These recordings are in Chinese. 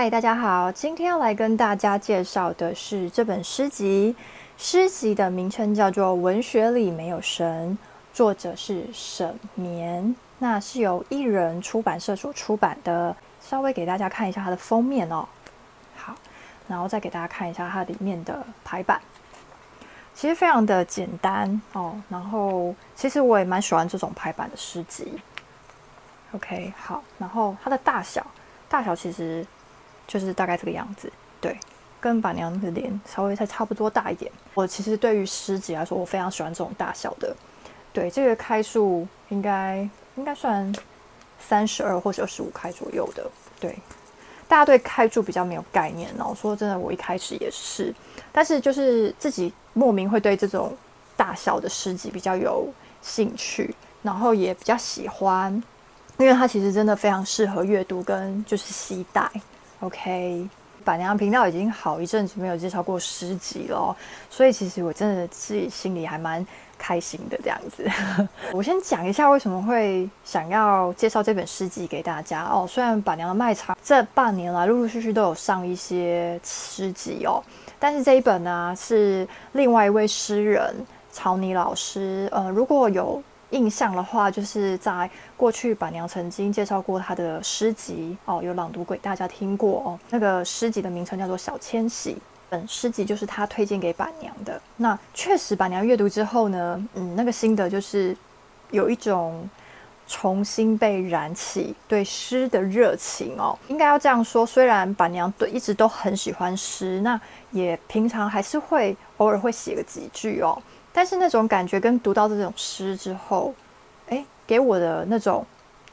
嗨，大家好，今天要来跟大家介绍的是这本诗集。诗集的名称叫做《文学里没有神》，作者是沈绵，那是由一人出版社所出版的。稍微给大家看一下它的封面哦。好，然后再给大家看一下它里面的排版。其实非常的简单哦，然后其实我也蛮喜欢这种排版的诗集。OK，好，然后它的大小，大小其实就是大概这个样子，对，跟板娘的脸稍微再差不多大一点。我其实对于诗集来说，我非常喜欢这种大小的。对，这个开数应该应该算三十二或者二十五开左右的。对，大家对开数比较没有概念哦。说真的，我一开始也是，但是就是自己。莫名会对这种大小的诗集比较有兴趣，然后也比较喜欢，因为它其实真的非常适合阅读跟就是携带。OK，板娘频道已经好一阵子没有介绍过诗集了，所以其实我真的自己心里还蛮开心的这样子。我先讲一下为什么会想要介绍这本诗集给大家哦。虽然板娘的卖场这半年来陆陆续续都有上一些诗集哦。但是这一本呢，是另外一位诗人曹妮老师。呃，如果有印象的话，就是在过去板娘曾经介绍过他的诗集哦，有朗读给大家听过哦。那个诗集的名称叫做《小迁徙》，本诗集就是他推荐给板娘的。那确实，板娘阅读之后呢，嗯，那个心得就是有一种。重新被燃起对诗的热情哦，应该要这样说。虽然板娘对一直都很喜欢诗，那也平常还是会偶尔会写个几句哦。但是那种感觉跟读到这种诗之后，诶，给我的那种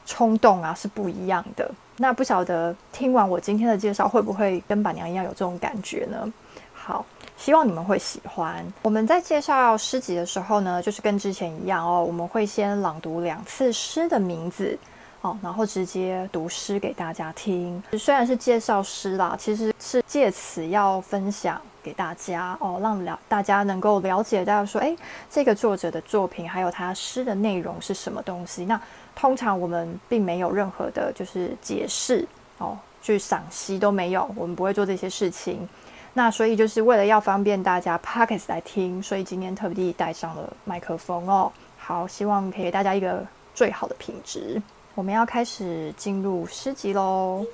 冲动啊是不一样的。那不晓得听完我今天的介绍，会不会跟板娘一样有这种感觉呢？好。希望你们会喜欢。我们在介绍诗集的时候呢，就是跟之前一样哦，我们会先朗读两次诗的名字哦，然后直接读诗给大家听。虽然是介绍诗啦，其实是借此要分享给大家哦，让了大家能够了解到说，诶，这个作者的作品还有他诗的内容是什么东西。那通常我们并没有任何的，就是解释哦，去赏析都没有，我们不会做这些事情。那所以就是为了要方便大家 Podcast 来听，所以今天特地带上了麦克风哦。好，希望可以给大家一个最好的品质。我们要开始进入诗集喽。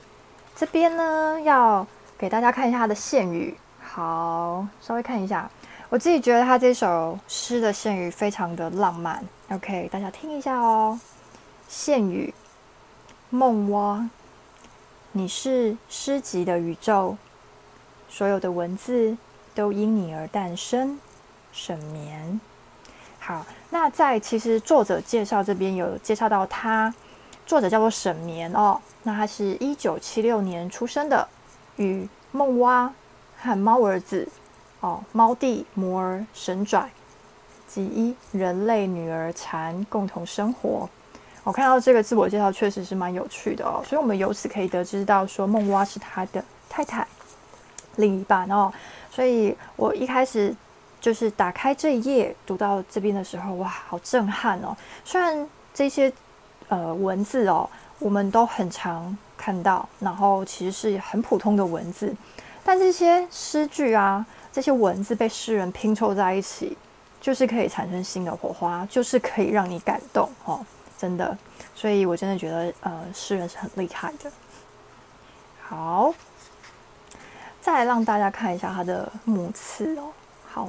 这边呢，要给大家看一下它的线语。好，稍微看一下，我自己觉得他这首诗的线语非常的浪漫。OK，大家听一下哦。线语：梦蛙，你是诗集的宇宙。所有的文字都因你而诞生，沈眠。好，那在其实作者介绍这边有介绍到他，作者叫做沈绵哦。那他是一九七六年出生的，与梦蛙和猫儿子哦，猫弟、摩儿、神拽及一人类女儿蝉共同生活。我看到这个自我介绍确实是蛮有趣的哦，所以我们由此可以得知到说梦蛙是他的太太。另一半哦，所以我一开始就是打开这一页读到这边的时候，哇，好震撼哦！虽然这些呃文字哦，我们都很常看到，然后其实是很普通的文字，但这些诗句啊，这些文字被诗人拼凑在一起，就是可以产生新的火花，就是可以让你感动哦，真的。所以我真的觉得呃，诗人是很厉害的。好。再来让大家看一下他的母次哦。好，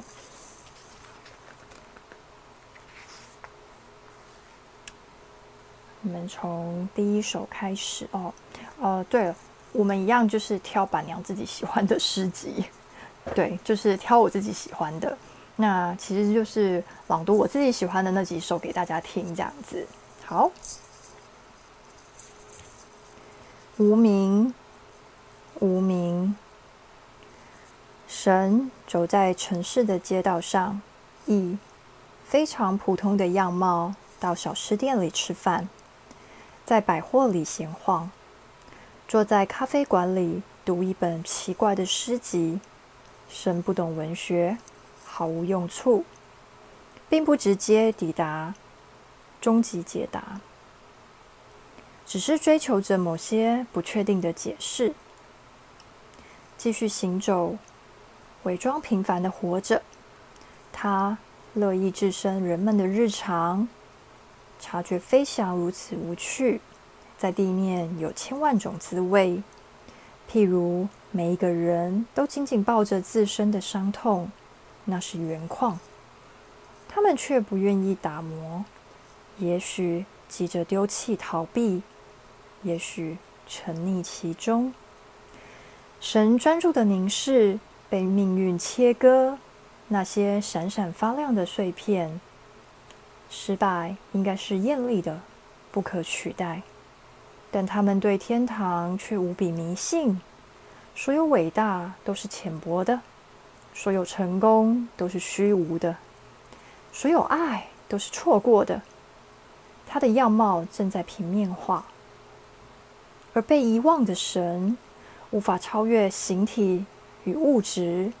我们从第一首开始哦。呃，对了，我们一样就是挑板娘自己喜欢的诗集，对，就是挑我自己喜欢的。那其实就是朗读我自己喜欢的那几首给大家听，这样子。好，无名，无名。神走在城市的街道上，以非常普通的样貌到小吃店里吃饭，在百货里闲晃，坐在咖啡馆里读一本奇怪的诗集。神不懂文学，毫无用处，并不直接抵达终极解答，只是追求着某些不确定的解释。继续行走，伪装平凡的活着。他乐意置身人们的日常，察觉飞翔如此无趣，在地面有千万种滋味。譬如每一个人都紧紧抱着自身的伤痛，那是原矿。他们却不愿意打磨，也许急着丢弃逃避，也许沉溺其中。神专注的凝视，被命运切割。那些闪闪发亮的碎片，失败应该是艳丽的，不可取代。但他们对天堂却无比迷信。所有伟大都是浅薄的，所有成功都是虚无的，所有爱都是错过的。他的样貌正在平面化，而被遗忘的神无法超越形体与物质。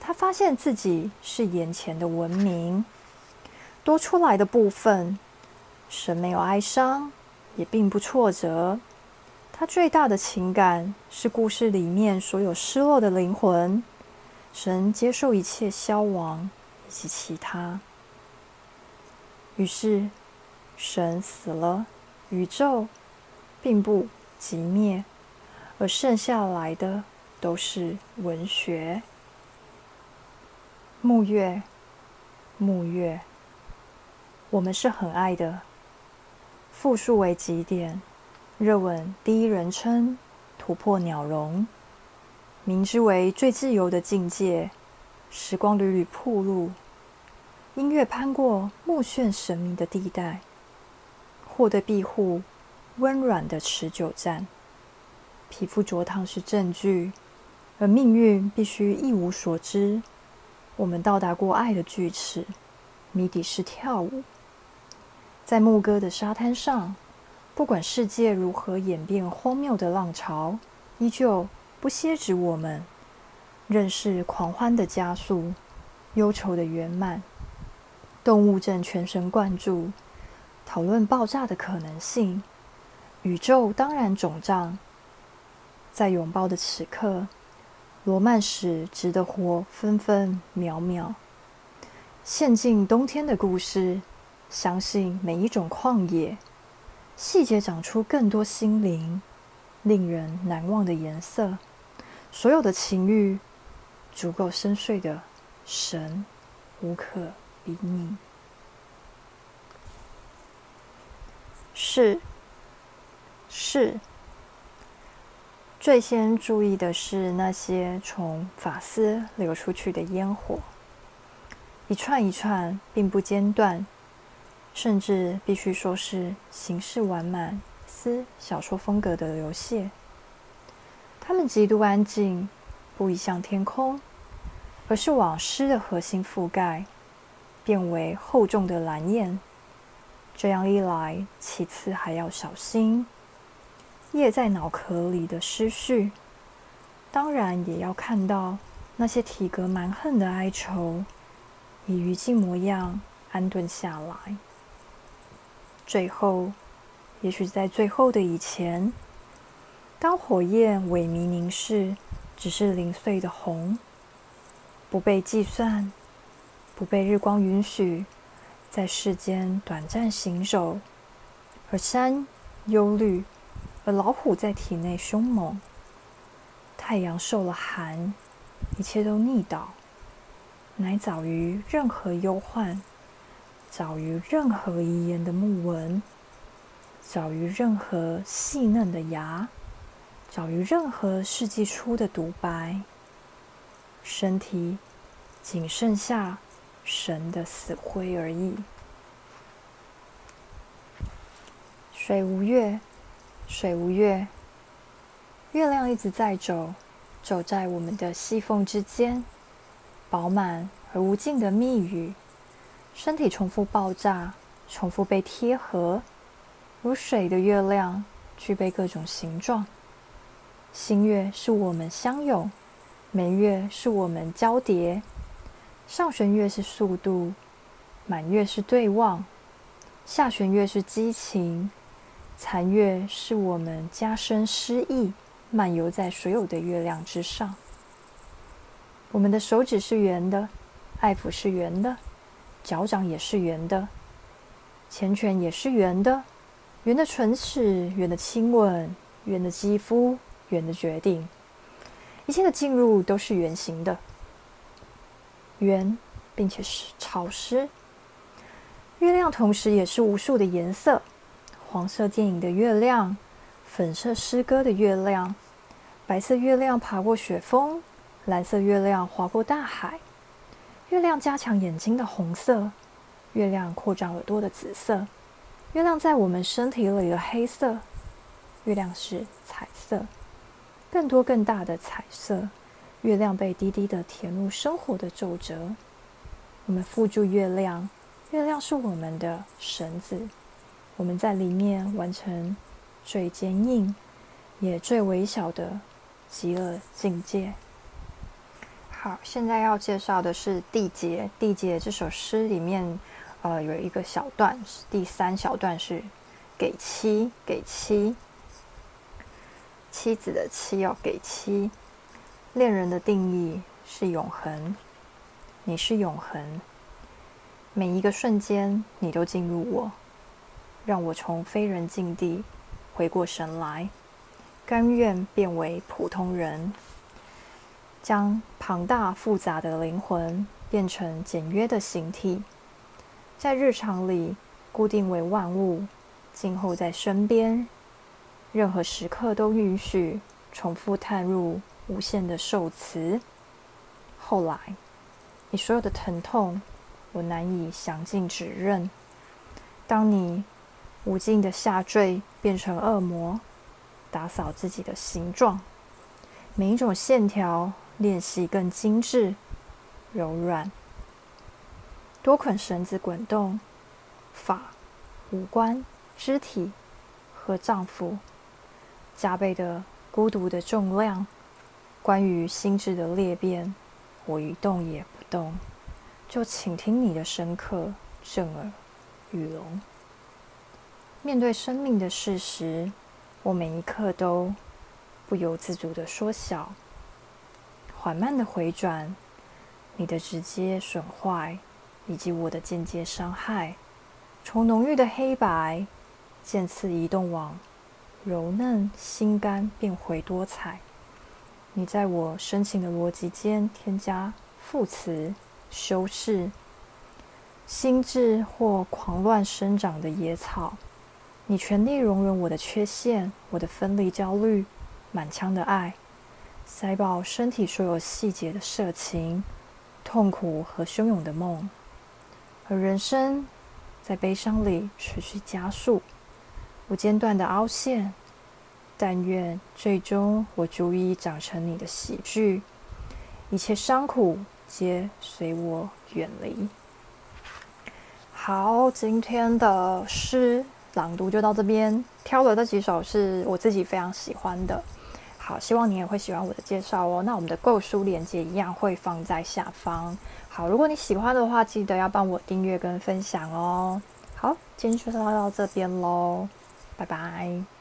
他发现自己是眼前的文明，多出来的部分，神没有哀伤，也并不挫折。他最大的情感是故事里面所有失落的灵魂。神接受一切消亡以及其他。于是，神死了，宇宙并不寂灭，而剩下来的都是文学。木月，木月，我们是很爱的。复数为极点，热吻第一人称，突破鸟笼，明之为最自由的境界。时光屡屡暴露，音乐攀过目眩神迷的地带，获得庇护，温软的持久战。皮肤灼烫是证据，而命运必须一无所知。我们到达过爱的锯齿，谜底是跳舞，在牧歌的沙滩上，不管世界如何演变，荒谬的浪潮依旧不歇止。我们认识狂欢的加速，忧愁的圆满。动物正全神贯注，讨论爆炸的可能性。宇宙当然肿胀，在拥抱的此刻。罗曼史值得活分分秒秒，陷进冬天的故事，相信每一种旷野，细节长出更多心灵，令人难忘的颜色。所有的情欲，足够深邃的神，无可比拟。是，是。最先注意的是那些从发丝流出去的烟火，一串一串，并不间断，甚至必须说是形式完满、似小说风格的流泻。它们极度安静，不移向天空，而是往诗的核心覆盖，变为厚重的蓝焰。这样一来，其次还要小心。夜在脑壳里的思绪，当然也要看到那些体格蛮横的哀愁，以余烬模样安顿下来。最后，也许在最后的以前，当火焰萎靡凝视，只是零碎的红，不被计算，不被日光允许，在世间短暂行走，而山忧虑。而老虎在体内凶猛，太阳受了寒，一切都逆倒，乃早于任何忧患，早于任何遗言的木纹，早于任何细嫩的芽，早于任何世纪初的独白。身体仅剩下神的死灰而已。水无月。水无月，月亮一直在走，走在我们的细缝之间，饱满而无尽的密语。身体重复爆炸，重复被贴合，如水的月亮，具备各种形状。新月是我们相拥，满月是我们交叠，上弦月是速度，满月是对望，下弦月是激情。残月是我们加深诗意，漫游在所有的月亮之上。我们的手指是圆的，爱抚是圆的，脚掌也是圆的，前拳也是圆的，圆的唇齿，圆的亲吻，圆的肌肤，圆的决定，一切的进入都是圆形的，圆，并且是潮湿。月亮同时也是无数的颜色，黄色电影的月亮，粉色诗歌的月亮。白色月亮爬过雪峰，蓝色月亮划过大海，月亮加强眼睛的红色，月亮扩张耳朵的紫色，月亮在我们身体里的黑色，月亮是彩色，更多更大的彩色，月亮被滴滴的填入生活的皱褶，我们附住月亮，月亮是我们的绳子，我们在里面完成最坚硬也最微小的。极乐境界。好，现在要介绍的是缔结。缔结这首诗里面，呃，有一个小段，第三小段是给妻，给妻，妻子的妻要给妻。恋人的定义是永恒，你是永恒，每一个瞬间你都进入我，让我从非人境地回过神来。甘愿变为普通人，将庞大复杂的灵魂变成简约的形体，在日常里固定为万物，静候在身边，任何时刻都允许重复探入无限的受词。后来，你所有的疼痛，我难以详尽指认。当你无尽的下坠，变成恶魔。打扫自己的形状，每一种线条练习更精致、柔软。多捆绳子滚动，发、五官、肢体和脏腑，加倍的孤独的重量。关于心智的裂变，我一动也不动，就倾听你的深刻、震耳欲聋。面对生命的事实。我每一刻都不由自主的缩小，缓慢的回转，你的直接损坏，以及我的间接伤害，从浓郁的黑白渐次移动往柔嫩、心甘变回多彩。你在我深情的逻辑间添加副词、修饰，心智或狂乱生长的野草。你全力容忍我的缺陷，我的分离焦虑，满腔的爱，塞爆身体所有细节的色情、痛苦和汹涌的梦，而人生在悲伤里持续加速，不间断的凹陷。但愿最终我足以长成你的喜剧，一切伤苦皆随我远离。好，今天的诗。朗读就到这边，挑了这几首是我自己非常喜欢的。好，希望你也会喜欢我的介绍哦。那我们的购书链接一样会放在下方。好，如果你喜欢的话，记得要帮我订阅跟分享哦。好，今天就到这边喽，拜拜。